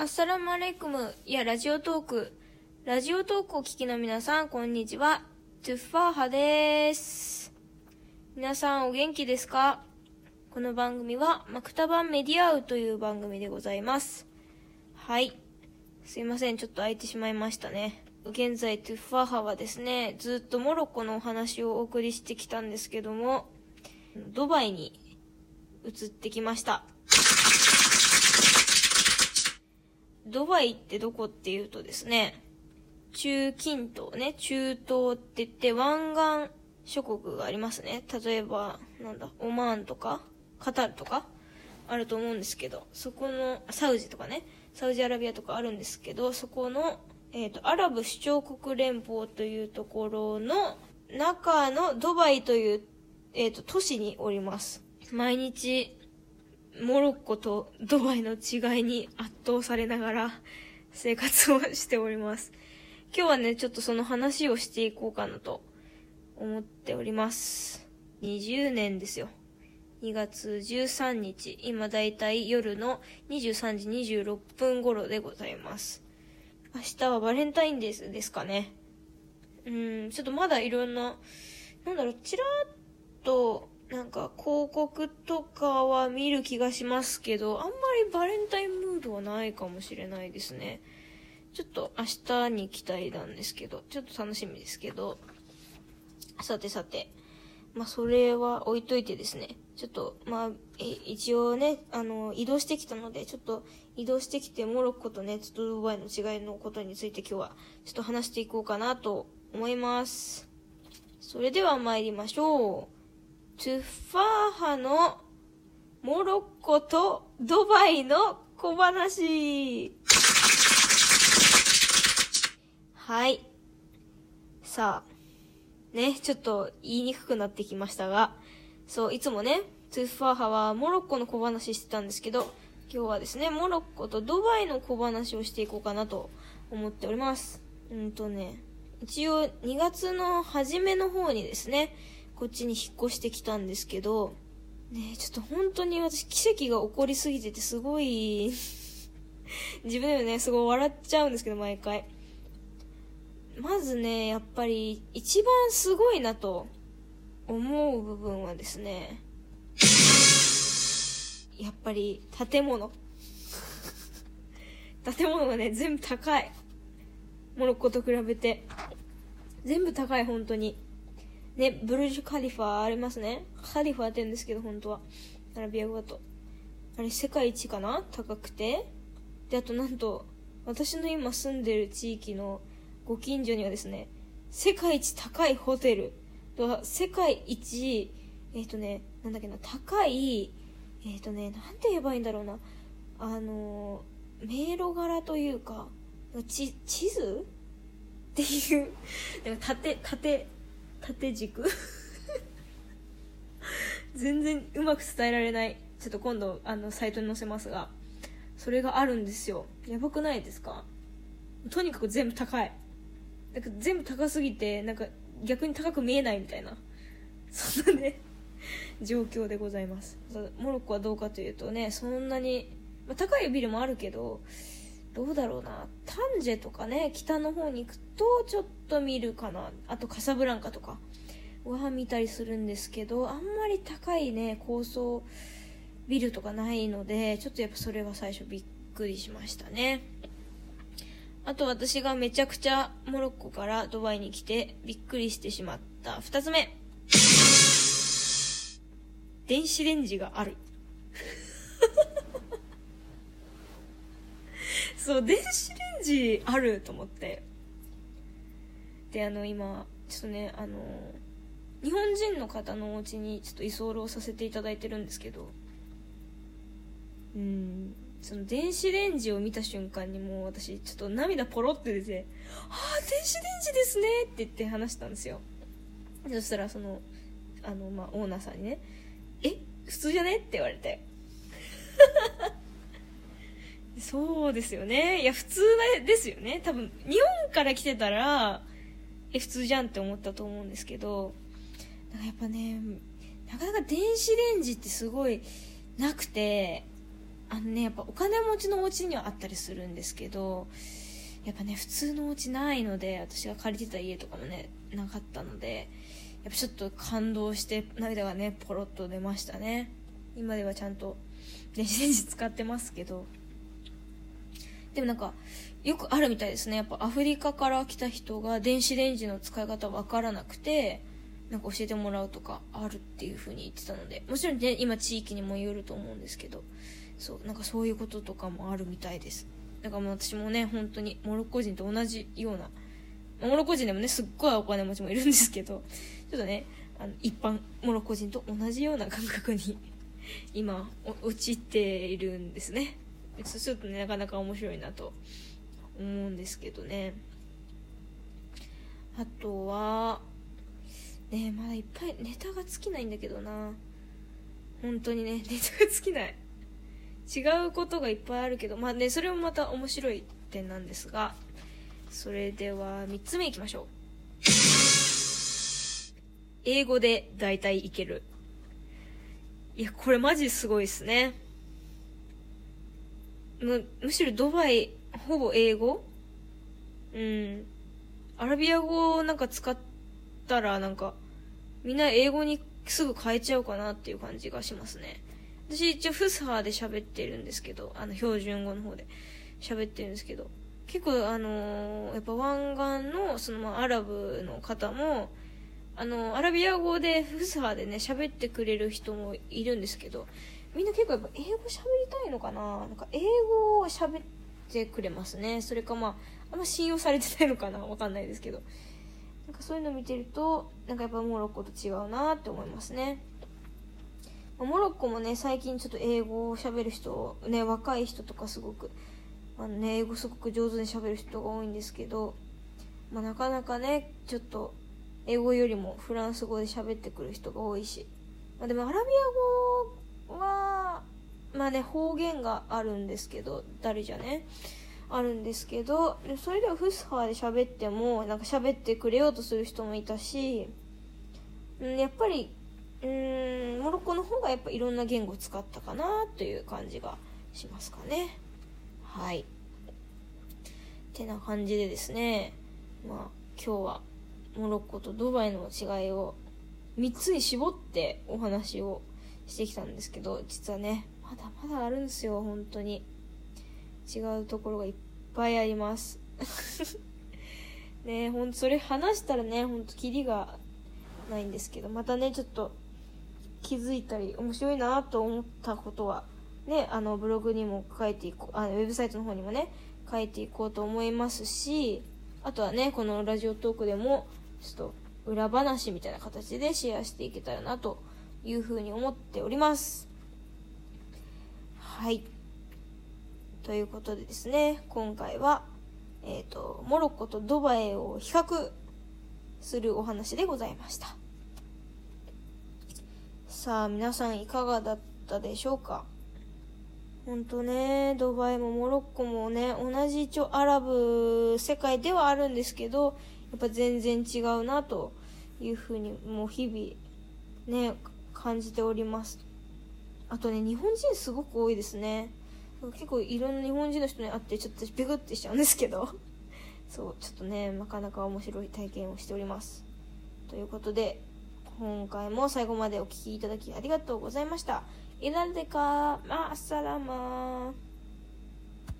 アッサラムアレイクム、や、ラジオトーク。ラジオトークを聞きの皆さん、こんにちは。トゥッファーハです。皆さん、お元気ですか？この番組は、マクタバンメディアウという番組でございます。はい。すいません、ちょっと空いてしまいましたね。現在、トゥッファーハはですね、ずっとモロッコのお話をお送りしてきたんですけども、ドバイに移ってきました。ドバイってどこっていうとですね、中近東ね、中東って言って湾岸諸国がありますね。例えば、なんだ、オマーンとか、カタールとか、あると思うんですけど、そこの、サウジとかね、サウジアラビアとかあるんですけど、そこの、えっ、ー、と、アラブ首長国連邦というところの中のドバイという、えっ、ー、と、都市におります。毎日、モロッコとドバイの違いに圧倒されながら生活をしております。今日はね、ちょっとその話をしていこうかなと思っております。20年ですよ。2月13日、今だいたい夜の23時26分頃でございます。明日はバレンタインデーですかね。うん、ちょっとまだいろんな、なんだろう、ちらっとなんか広告とかは見る気がしますけど、あんまりバレンタインムードはないかもしれないですね。ちょっと明日に期待なんですけど、ちょっと楽しみですけど。さてさて。まあ、それは置いといてですね。ちょっと、まあ、え、一応ね、あの、移動してきたので、ちょっと移動してきて、モロッコとね、ちょっとドバイの違いのことについて今日は、ちょっと話していこうかなと思います。それでは参りましょう。トゥッファーハのモロッコとドバイの小話。はい。さあ、ね、ちょっと言いにくくなってきましたが、そう、いつもね、トゥッファーハはモロッコの小話してたんですけど、今日はですね、モロッコとドバイの小話をしていこうかなと思っております。うんとね、一応2月の初めの方にですね、こっちに引っ越してきたんですけど、ねちょっと本当に私奇跡が起こりすぎててすごい 自分でもね、すごい笑っちゃうんですけど、毎回。まずね、やっぱり一番すごいなと思う部分はですね、やっぱり建物。建物がね、全部高い。モロッコと比べて。全部高い、本当に。ね、ブルジュ・カリファありますね。カリファって言うんですけど、本当は。アラビア語だと。あれ、世界一かな？高くて。で、あとなんと、私の今住んでる地域のご近所にはですね、世界一高いホテルと、世界一、えっ、ー、とね、なんだっけな、高い、えっ、ー、とね、なんて言えばいいんだろうな。あの迷路柄というか、ち、地図？っていう、なんか縦、縦、縦軸。全然うまく伝えられない。ちょっと今度あのサイトに載せますが。それがあるんですよ。やばくないですか？とにかく全部高い。なんか全部高すぎてなんか逆に高く見えないみたいな。そんなね状況でございます。モロッコはどうかというとねそんなに、まあ、高いビルもあるけどどうだろうな。タンジェとかね北の方に行くとちょっと見るかな。あとカサブランカとか。は見たりするんですけどあんまり高いね高層ビルとかないのでちょっとやっぱそれは最初びっくりしましたね。あと私がめちゃくちゃモロッコからドバイに来てびっくりしてしまった2つ目。電子レンジがあるそう、電子レンジあると思って。で、あの、今、ちょっとね、あの、日本人の方のお家にちょっと居候させていただいてるんですけど、うん、その電子レンジを見た瞬間にもう私、ちょっと涙ポロって出て、ああ、電子レンジですねって言って話したんですよ。そしたら、その、あの、まあ、オーナーさんにね、え普通じゃね？って言われて。そうですよね。いや、普通ですよね。多分、日本から来てたら、え、普通じゃんって思ったと思うんですけど、なんかやっぱね、なかなか電子レンジってすごいなくて、あのね、やっぱお金持ちのお家にはあったりするんですけど、やっぱね、普通のお家ないので、私が借りてた家とかもね、なかったので、やっぱちょっと感動して涙がね、ポロッと出ましたね。今ではちゃんと電子レンジ使ってますけど。でもなんか、よくあるみたいですね。やっぱアフリカから来た人が電子レンジの使い方わからなくて、なんか教えてもらうとかあるっていう風に言ってたので、もちろんね、今地域にもよると思うんですけど、そう、なんかそういうこととかもあるみたいです。だからもう私もね、本当にモロッコ人と同じような、モロッコ人でもね、すっごいお金持ちもいるんですけど、ちょっとね、あの一般モロッコ人と同じような感覚に今、陥っているんですね。ちょっとね、なかなか面白いなと思うんですけどね。あとは、ねまだいっぱいネタが尽きないんだけどな。本当にね、ネタが尽きない。違うことがいっぱいあるけど、まあね、それもまた面白い点なんですが、それでは3つ目いきましょう。英語で大体いける。いや、これマジすごいっすね。む、むしろドバイ、ほぼ英語？うん。アラビア語なんか使ったら、なんか、みんな英語にすぐ変えちゃうかなっていう感じがしますね。私一応フスハーで喋ってるんですけど、あの標準語の方で喋ってるんですけど、結構あのー、やっぱ湾岸のそのまあアラブの方も、あの、アラビア語でフスハーでね、喋ってくれる人もいるんですけど、みんな結構やっぱ英語喋りたいのかな？なんか英語を喋ってくれますね。それかまあ、あんま信用されてないのかな？わかんないですけど。なんかそういうの見てると、なんかやっぱモロッコと違うなって思いますね。モロッコもね、最近ちょっと英語を喋る人、ね、若い人とかすごく、あね、英語すごく上手に喋る人が多いんですけど、まあ、なかなかね、ちょっと、英語よりもフランス語で喋ってくる人が多いし、まあ、でもアラビア語は、まあね、方言があるんですけど、誰じゃね、あるんですけど、それではフスハーで喋っても、なんか喋ってくれようとする人もいたし、うん、やっぱりうーんモロッコの方がやっぱいろんな言語を使ったかなという感じがしますかね。はい。てな感じでですねまあ今日はモロッコとドバイの違いを3つに絞ってお話をしてきたんですけど実はねまだまだあるんですよ本当に。違うところがいっぱいあります。ねほんとそれ話したらねほんとキリがないんですけどまたねちょっと気づいたり面白いなと思ったことはねあのブログにも書いていこうあウェブサイトの方にもね書いていこうと思いますしあとはねこのラジオトークでもちょっと裏話みたいな形でシェアしていけたらなというふうに思っております。はい。ということでですね今回はえっ、ー、とモロッコとドバイを比較するお話でございました。さあ、皆さんいかがだったでしょうか？ほんとね、ドバイもモロッコもね、同じ一応アラブ世界ではあるんですけど、やっぱ全然違うなというふうに、もう日々、ね、感じております。あとね、日本人すごく多いですね。結構いろんな日本人の人に会ってちょっとビクってしちゃうんですけど。そう、ちょっとね、なかなか面白い体験をしております。ということで、今回も最後までお聴きいただきありがとうございました。イラルデカ、マッサラマー。